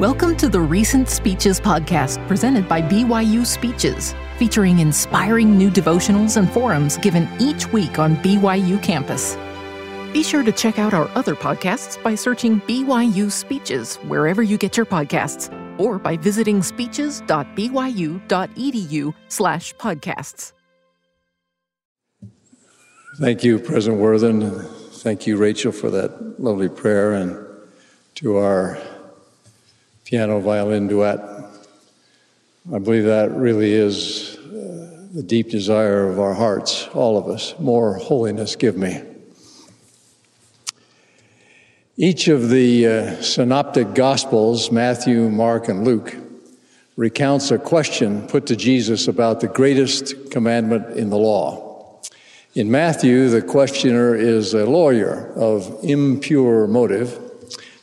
Welcome to the Recent Speeches podcast presented by BYU Speeches, featuring inspiring new devotionals and forums given each week on BYU campus. Be sure to check out our other podcasts by searching BYU Speeches wherever you get your podcasts or by visiting speeches.byu.edu slash podcasts. Thank you, President Worthen. Thank you, Rachel, for that lovely prayer, and to our piano violin duet. I believe that really is uh, the deep desire of our hearts, all of us. More holiness, give me. Each of the uh, synoptic gospels, Matthew, Mark, and Luke, recounts a question put to Jesus about the greatest commandment in the law. In Matthew, the questioner is a lawyer of impure motive,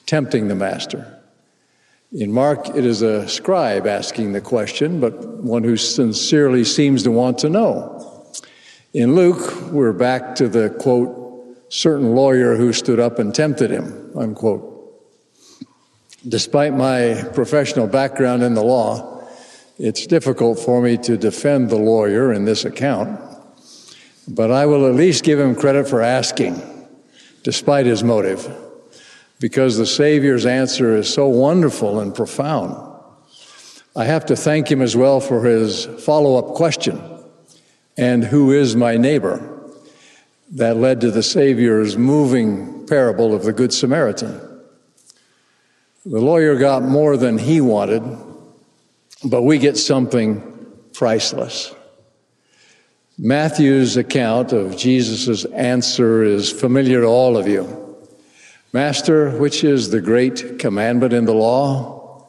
tempting the master. In Mark, it is a scribe asking the question, but one who sincerely seems to want to know. In Luke, we're back to the quote, certain lawyer who stood up and tempted him, unquote. Despite my professional background in the law, it's difficult for me to defend the lawyer in this account, but I will at least give him credit for asking, despite his motive because the Savior's answer is so wonderful and profound. I have to thank him as well for his follow up question and who is my neighbor? That led to the Savior's moving parable of the Good Samaritan. The lawyer got more than he wanted, but we get something priceless. Matthew's account of Jesus' answer is familiar to all of you. Master, which is the great commandment in the law?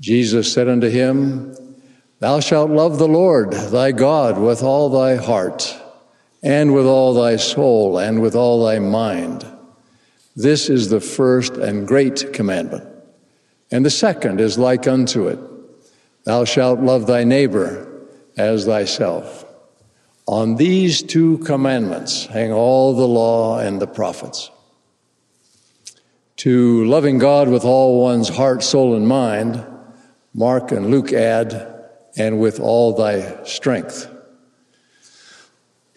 Jesus said unto him, Thou shalt love the Lord thy God with all thy heart, and with all thy soul, and with all thy mind. This is the first and great commandment. And the second is like unto it Thou shalt love thy neighbor as thyself. On these two commandments hang all the law and the prophets to loving God with all one's heart, soul, and mind, Mark and Luke add, and with all thy strength.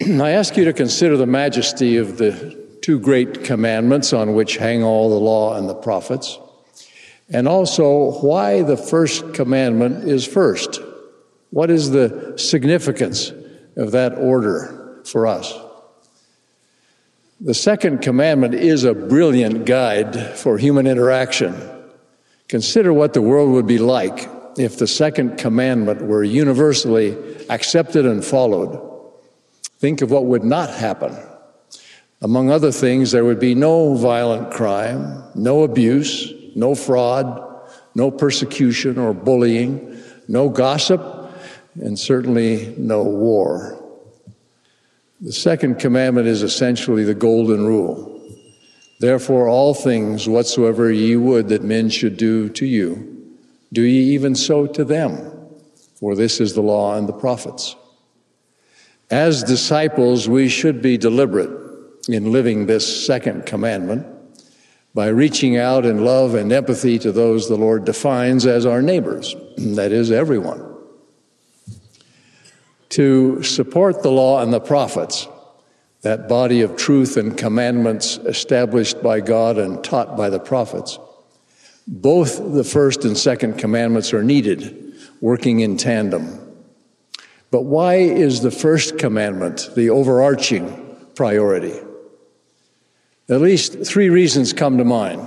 I ask you to consider the majesty of the two great commandments on which hang all the law and the prophets, and also why the first commandment is first. What is the significance of that order for us? The second commandment is a brilliant guide for human interaction. Consider what the world would be like if the second commandment were universally accepted and followed. Think of what would not happen. Among other things, there would be no violent crime, no abuse, no fraud, no persecution or bullying, no gossip, and certainly no war. The second commandment is essentially the golden rule. Therefore, all things whatsoever ye would that men should do to you, do ye even so to them, for this is the law and the prophets. As disciples, we should be deliberate in living this second commandment by reaching out in love and empathy to those the Lord defines as our neighbors, that is, everyone to support the law and the prophets, that body of truth and commandments established by God and taught by the prophets. Both the first and second commandments are needed, working in tandem. But why is the first commandment the overarching priority? At least three reasons come to mind.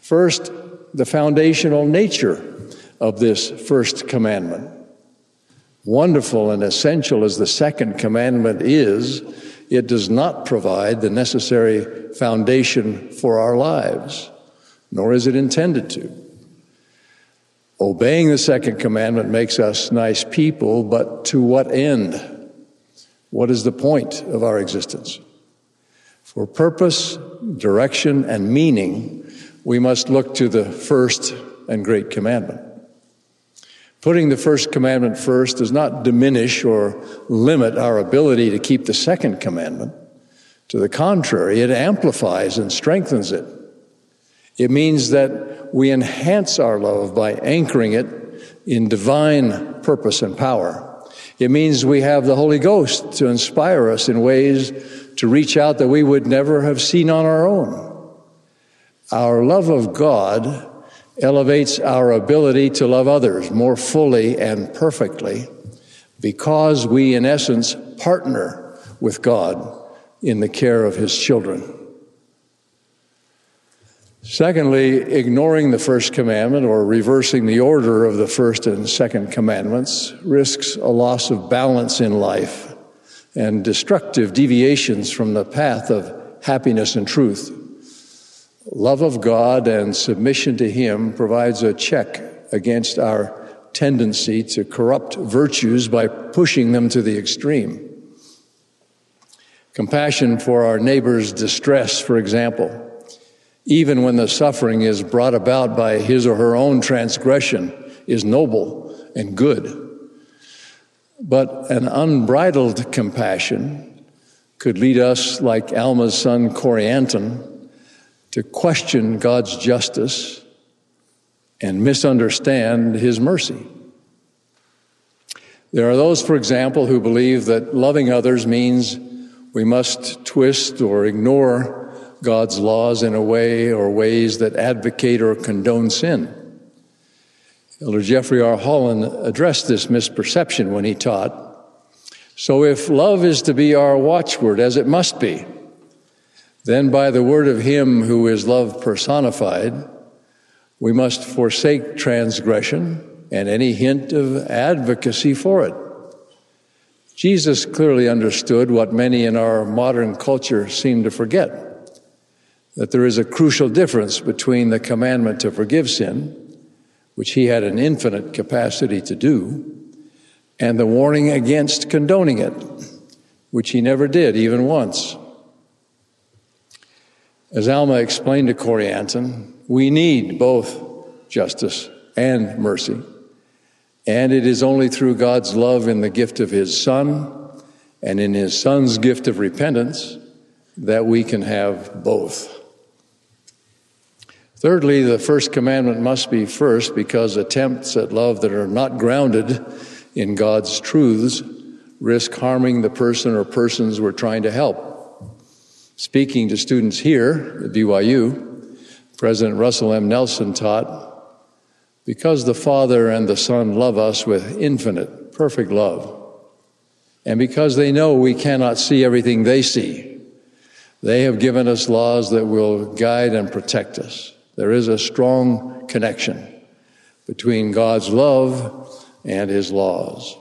First, the foundational nature of this first commandment wonderful and essential as the second commandment is, it does not provide the necessary foundation for our lives, nor is it intended to. Obeying the second commandment makes us nice people, but to what end? What is the point of our existence? For purpose, direction, and meaning, we must look to the first and great commandment. Putting the first commandment first does not diminish or limit our ability to keep the second commandment. To the contrary, it amplifies and strengthens it. It means that we enhance our love by anchoring it in divine purpose and power. It means we have the Holy Ghost to inspire us in ways to reach out that we would never have seen on our own. Our love of God elevates our ability to love others more fully and perfectly because we, in essence, partner with God in the care of His children. Secondly, ignoring the first commandment or reversing the order of the first and second commandments risks a loss of balance in life and destructive deviations from the path of happiness and truth. Love of God and submission to Him provides a check against our tendency to corrupt virtues by pushing them to the extreme. Compassion for our neighbor's distress, for example, even when the suffering is brought about by his or her own transgression, is noble and good. But an unbridled compassion could lead us, like Alma's son Corianton, to question God's justice and misunderstand his mercy. There are those, for example, who believe that loving others means we must twist or ignore God's laws in a way or ways that advocate or condone sin. Elder Jeffrey R. Holland addressed this misperception when he taught. So, if love is to be our watchword, as it must be, then, by the word of Him who is love personified, we must forsake transgression and any hint of advocacy for it. Jesus clearly understood what many in our modern culture seem to forget that there is a crucial difference between the commandment to forgive sin, which he had an infinite capacity to do, and the warning against condoning it, which he never did, even once. As Alma explained to Corianton, we need both justice and mercy. And it is only through God's love in the gift of His Son and in His Son's gift of repentance that we can have both. Thirdly, the first commandment must be first because attempts at love that are not grounded in God's truths risk harming the person or persons we're trying to help. Speaking to students here at BYU, President Russell M. Nelson taught, because the Father and the Son love us with infinite, perfect love, and because they know we cannot see everything they see, they have given us laws that will guide and protect us. There is a strong connection between God's love and His laws.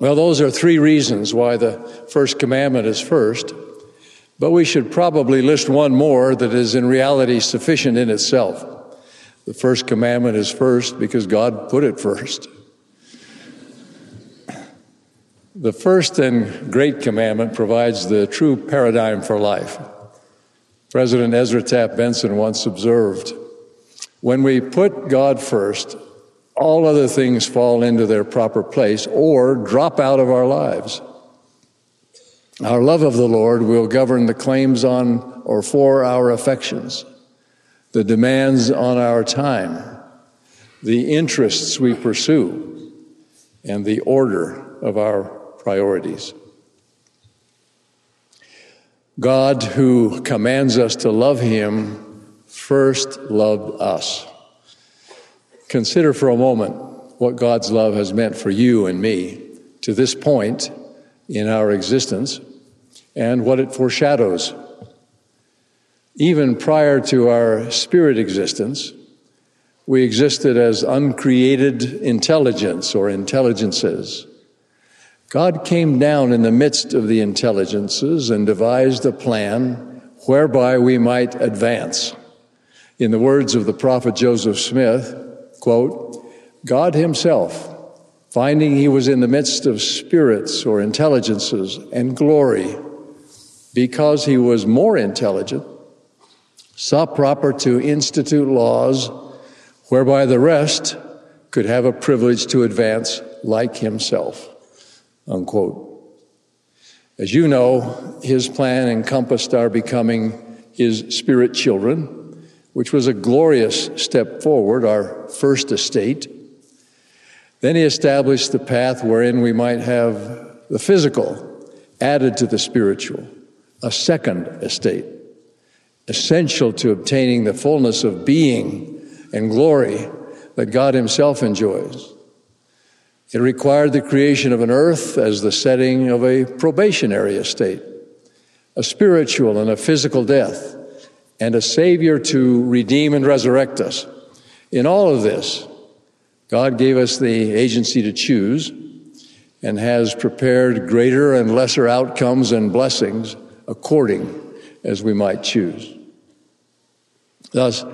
Well, those are three reasons why the first commandment is first. But we should probably list one more that is in reality sufficient in itself. The first commandment is first because God put it first. The first and great commandment provides the true paradigm for life. President Ezra Taft Benson once observed when we put God first, all other things fall into their proper place or drop out of our lives. Our love of the Lord will govern the claims on or for our affections, the demands on our time, the interests we pursue, and the order of our priorities. God, who commands us to love Him, first loved us. Consider for a moment what God's love has meant for you and me to this point in our existence and what it foreshadows. Even prior to our spirit existence, we existed as uncreated intelligence or intelligences. God came down in the midst of the intelligences and devised a plan whereby we might advance. In the words of the prophet Joseph Smith, quote, God himself finding he was in the midst of spirits or intelligences and glory, because he was more intelligent, saw proper to institute laws whereby the rest could have a privilege to advance like himself. Unquote. As you know, his plan encompassed our becoming his spirit children, which was a glorious step forward, our first estate. Then he established the path wherein we might have the physical added to the spiritual, a second estate, essential to obtaining the fullness of being and glory that God Himself enjoys. It required the creation of an earth as the setting of a probationary estate, a spiritual and a physical death, and a Savior to redeem and resurrect us. In all of this, God gave us the agency to choose and has prepared greater and lesser outcomes and blessings according as we might choose. Thus,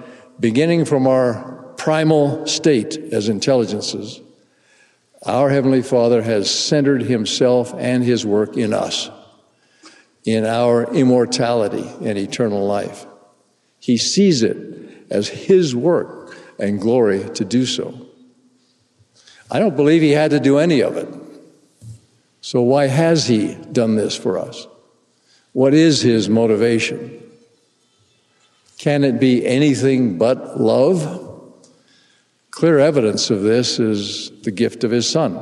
beginning from our primal state as intelligences, our Heavenly Father has centered Himself and His work in us, in our immortality and eternal life. He sees it as His work and glory to do so. I don't believe He had to do any of it. So, why has he done this for us? What is his motivation? Can it be anything but love? Clear evidence of this is the gift of his Son.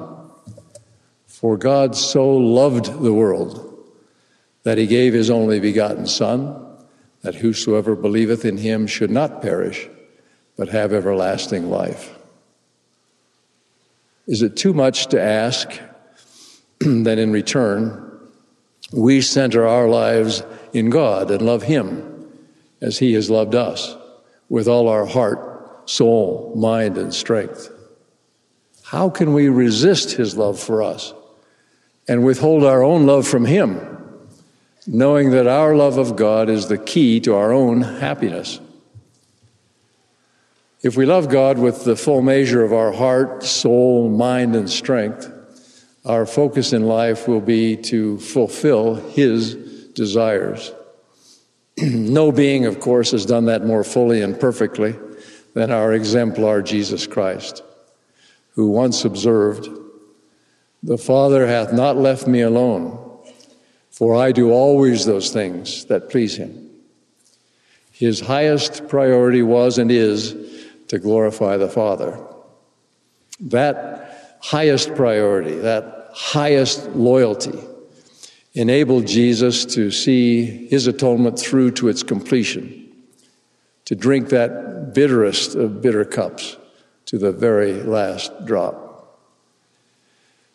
For God so loved the world that he gave his only begotten Son, that whosoever believeth in him should not perish, but have everlasting life. Is it too much to ask that in return, we center our lives in God and love Him as He has loved us with all our heart, soul, mind, and strength. How can we resist His love for us and withhold our own love from Him, knowing that our love of God is the key to our own happiness? If we love God with the full measure of our heart, soul, mind, and strength, our focus in life will be to fulfill His desires. no being, of course, has done that more fully and perfectly than our exemplar Jesus Christ, who once observed, The Father hath not left me alone, for I do always those things that please Him. His highest priority was and is to glorify the Father. That highest priority, that highest loyalty enabled Jesus to see his atonement through to its completion, to drink that bitterest of bitter cups to the very last drop.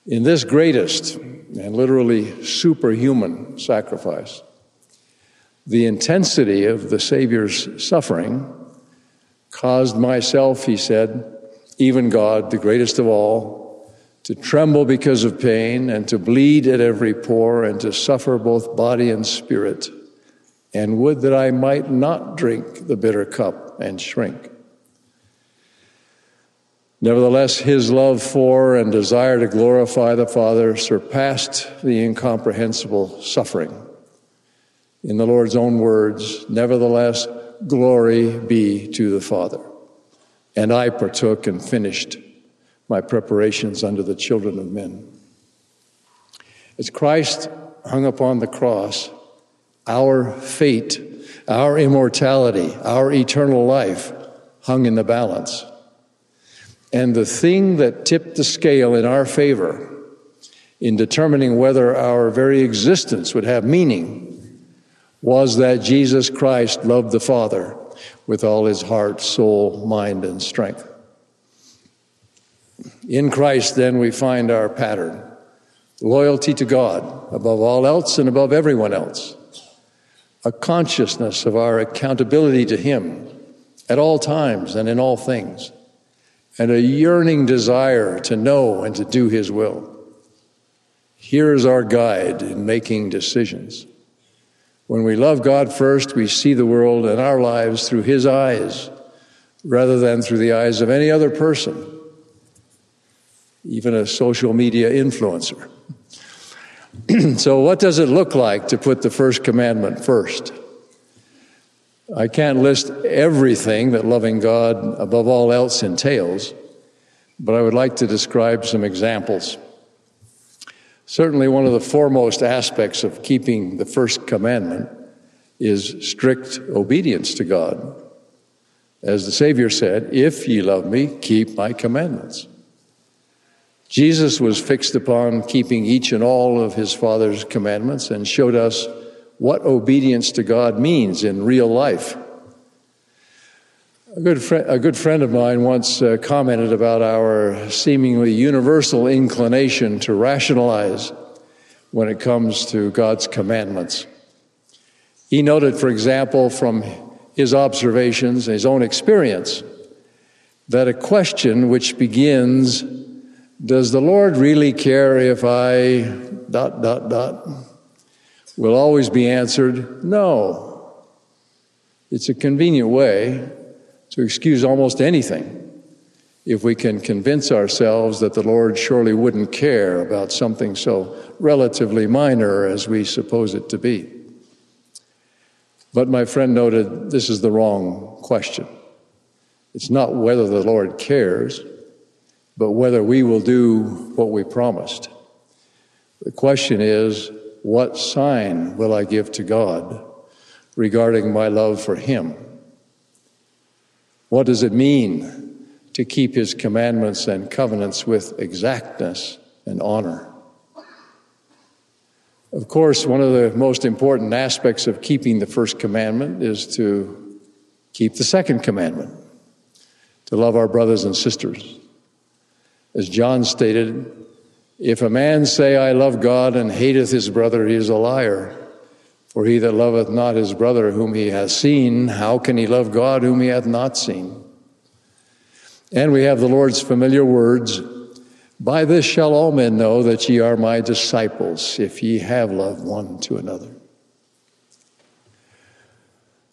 In this greatest and literally superhuman sacrifice, the intensity of the Savior's suffering caused myself, he said, even God, the greatest of all, to tremble because of pain, and to bleed at every pore, and to suffer both body and spirit. And would that I might not drink the bitter cup and shrink. Nevertheless, his love for and desire to glorify the Father surpassed the incomprehensible suffering. In the Lord's own words, nevertheless, glory be to the Father. And I partook and finished my preparations under the children of men. As Christ hung upon the cross, our fate, our immortality, our eternal life hung in the balance. And the thing that tipped the scale in our favor in determining whether our very existence would have meaning was that Jesus Christ loved the Father with all his heart, soul, mind, and strength. In Christ, then, we find our pattern loyalty to God above all else and above everyone else, a consciousness of our accountability to Him at all times and in all things, and a yearning desire to know and to do His will. Here is our guide in making decisions. When we love God first, we see the world and our lives through His eyes rather than through the eyes of any other person even a social media influencer. so, what does it look like to put the first commandment first? I can't list everything that loving God above all else entails, but I would like to describe some examples. Certainly, one of the foremost aspects of keeping the first commandment is strict obedience to God. As the Savior said, If ye love me, keep my commandments. Jesus was fixed upon keeping each and all of his Father's commandments and showed us what obedience to God means in real life. A good, fr- a good friend of mine once uh, commented about our seemingly universal inclination to rationalize when it comes to God's commandments. He noted, for example, from his observations, and his own experience, that a question which begins, Does the Lord really care if I dot, dot, dot, will always be answered, No. It's a convenient way to excuse almost anything if we can convince ourselves that the Lord surely wouldn't care about something so relatively minor as we suppose it to be. But my friend noted this is the wrong question. It's not whether the Lord cares, but whether we will do what we promised. The question is, what sign will I give to God regarding my love for Him? What does it mean to keep his commandments and covenants with exactness and honor? Of course, one of the most important aspects of keeping the first commandment is to keep the second commandment, to love our brothers and sisters. As John stated, if a man say, I love God and hateth his brother, he is a liar. For he that loveth not his brother whom he hath seen, how can he love God whom he hath not seen? And we have the Lord's familiar words By this shall all men know that ye are my disciples, if ye have love one to another.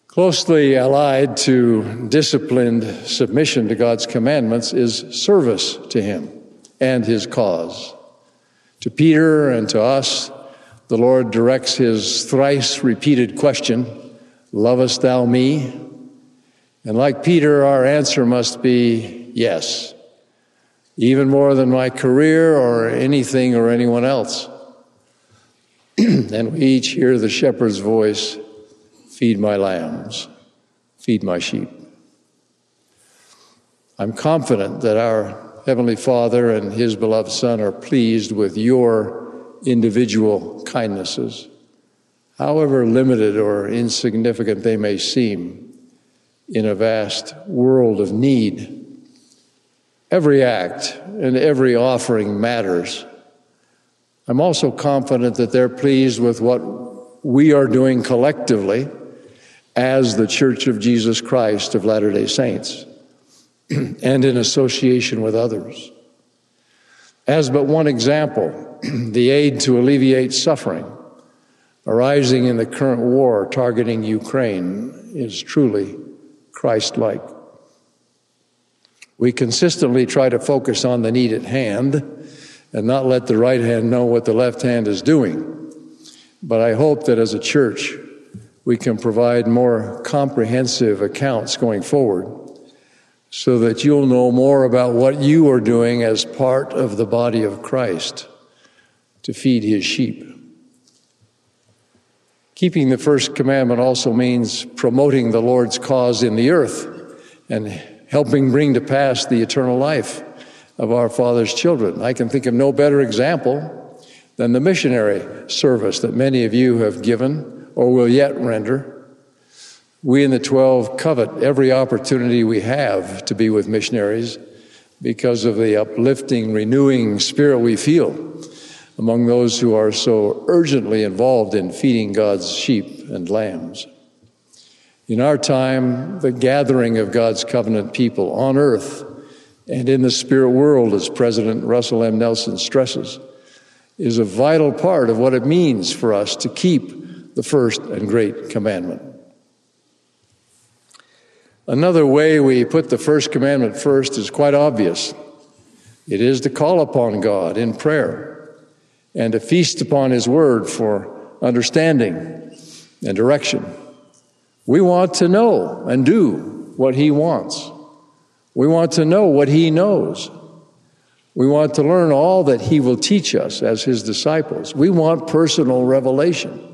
Closely allied to disciplined submission to God's commandments is service to Him and His cause. To Peter and to us, the Lord directs his thrice repeated question, Lovest thou me? And like Peter, our answer must be yes, even more than my career or anything or anyone else. and we each hear the shepherd's voice feed my lambs, feed my sheep. I'm confident that our Heavenly Father and His beloved Son are pleased with your individual kindnesses, however limited or insignificant they may seem in a vast world of need. Every act and every offering matters. I'm also confident that they're pleased with what we are doing collectively as the Church of Jesus Christ of Latter day Saints and in association with others. As but one example, the aid to alleviate suffering arising in the current war targeting Ukraine is truly Christ like. We consistently try to focus on the need at hand and not let the right hand know what the left hand is doing. But I hope that as a church, we can provide more comprehensive accounts going forward so that you'll know more about what you are doing as part of the body of Christ to feed his sheep. Keeping the first commandment also means promoting the Lord's cause in the earth and helping bring to pass the eternal life of our Father's children. I can think of no better example than the missionary service that many of you have given or will yet render we in the 12 covet every opportunity we have to be with missionaries because of the uplifting, renewing spirit we feel among those who are so urgently involved in feeding God's sheep and lambs. In our time, the gathering of God's covenant people on earth and in the spirit world, as President Russell M. Nelson stresses, is a vital part of what it means for us to keep the first and great commandment. Another way we put the first commandment first is quite obvious it is to call upon God in prayer and to feast upon His Word for understanding and direction. We want to know and do what He wants. We want to know what He knows. We want to learn all that He will teach us as His disciples. We want personal revelation.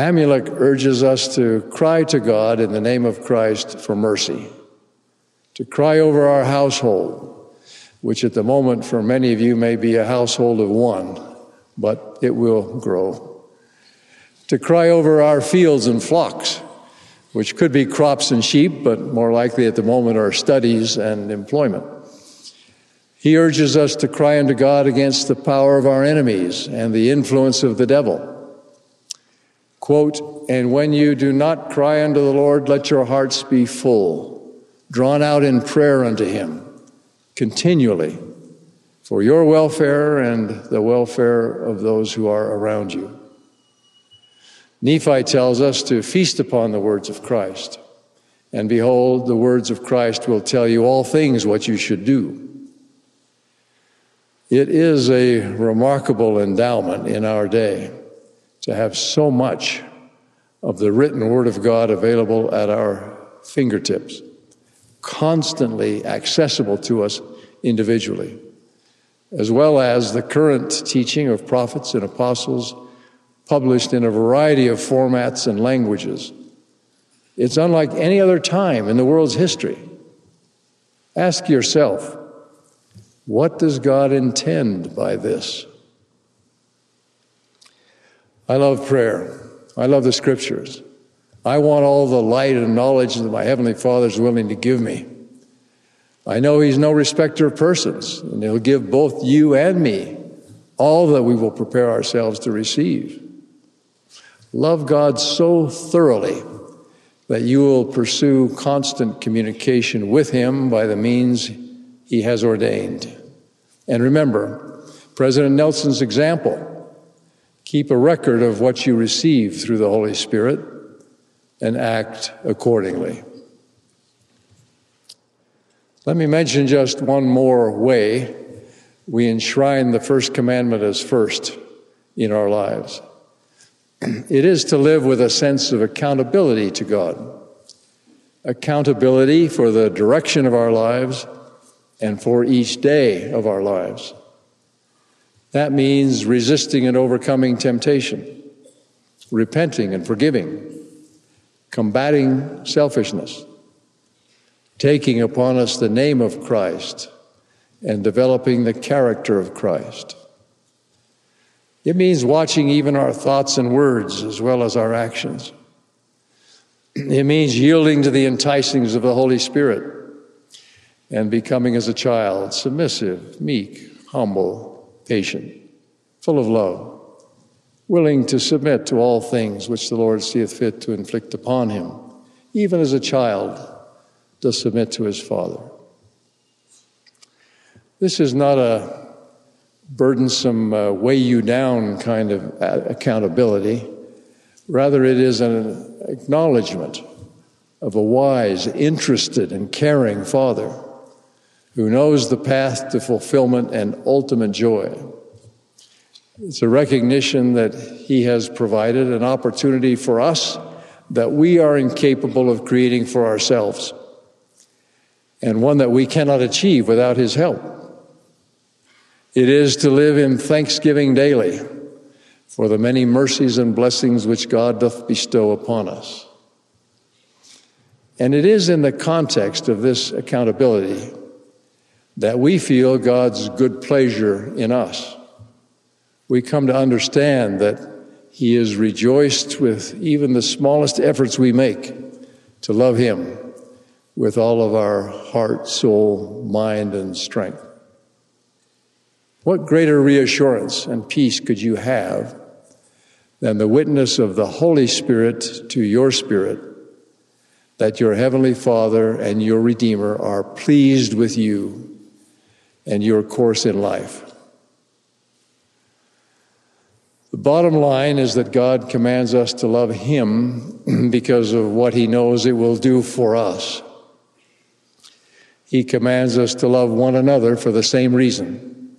Amulek urges us to cry to God in the name of Christ for mercy, to cry over our household, which at the moment for many of you may be a household of one, but it will grow, to cry over our fields and flocks, which could be crops and sheep, but more likely at the moment are studies and employment. He urges us to cry unto God against the power of our enemies and the influence of the devil. Quote, and when you do not cry unto the Lord, let your hearts be full, drawn out in prayer unto him continually for your welfare and the welfare of those who are around you. Nephi tells us to feast upon the words of Christ. And behold, the words of Christ will tell you all things what you should do. It is a remarkable endowment in our day to have so much of the written Word of God available at our fingertips, constantly accessible to us individually, as well as the current teaching of prophets and apostles published in a variety of formats and languages. It's unlike any other time in the world's history. Ask yourself, what does God intend by this? I love prayer. I love the scriptures. I want all the light and knowledge that my Heavenly Father is willing to give me. I know He's no respecter of persons, and He'll give both you and me all that we will prepare ourselves to receive. Love God so thoroughly that you will pursue constant communication with Him by the means He has ordained. And remember, President Nelson's example keep a record of what you receive through the Holy Spirit and act accordingly. Let me mention just one more way we enshrine the first commandment as first in our lives. It is to live with a sense of accountability to God, accountability for the direction of our lives and for each day of our lives. That means resisting and overcoming temptation, repenting and forgiving, combating selfishness, taking upon us the name of Christ, and developing the character of Christ. It means watching even our thoughts and words as well as our actions. It means yielding to the enticings of the Holy Spirit and becoming as a child submissive, meek, humble, patient, full of love, willing to submit to all things which the Lord seeth fit to inflict upon him, even as a child does submit to his father. This is not a burdensome, uh, weigh you down kind of accountability. Rather, it is an acknowledgement of a wise, interested, and caring Father who knows the path to fulfillment and ultimate joy. It's a recognition that He has provided an opportunity for us that we are incapable of creating for ourselves, and one that we cannot achieve without His help. It is to live in thanksgiving daily for the many mercies and blessings which God doth bestow upon us. And it is in the context of this accountability that we feel God's good pleasure in us. We come to understand that He is rejoiced with even the smallest efforts we make to love Him with all of our heart, soul, mind, and strength. What greater reassurance and peace could you have than the witness of the Holy Spirit to your spirit that your Heavenly Father and your Redeemer are pleased with you and your course in life? The bottom line is that God commands us to love Him because of what He knows it will do for us. He commands us to love one another for the same reason.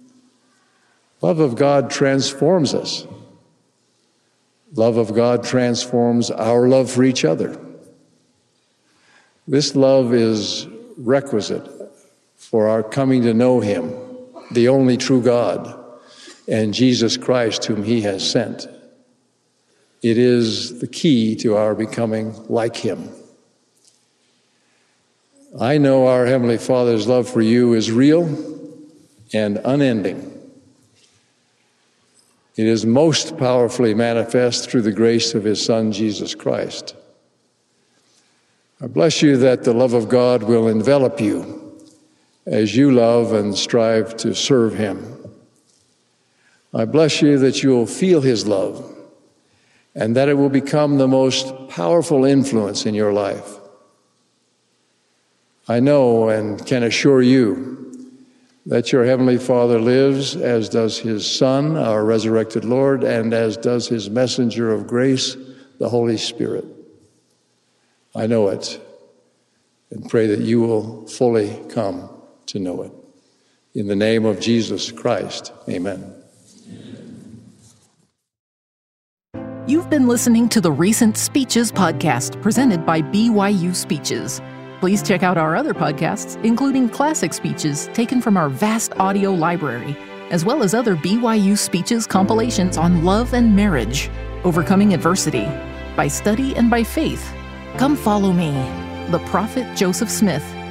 Love of God transforms us. Love of God transforms our love for each other. This love is requisite for our coming to know Him, the only true God, and Jesus Christ, whom He has sent. It is the key to our becoming like Him. I know our Heavenly Father's love for you is real and unending. It is most powerfully manifest through the grace of His Son, Jesus Christ. I bless you that the love of God will envelop you as you love and strive to serve Him. I bless you that you will feel His love and that it will become the most powerful influence in your life. I know and can assure you that your Heavenly Father lives, as does His Son, our resurrected Lord, and as does His messenger of grace, the Holy Spirit. I know it and pray that you will fully come to know it. In the name of Jesus Christ, amen. You've been listening to the Recent Speeches podcast presented by BYU Speeches. Please check out our other podcasts, including classic speeches taken from our vast audio library, as well as other BYU Speeches compilations on love and marriage, overcoming adversity, by study and by faith. Come follow me, the prophet Joseph Smith,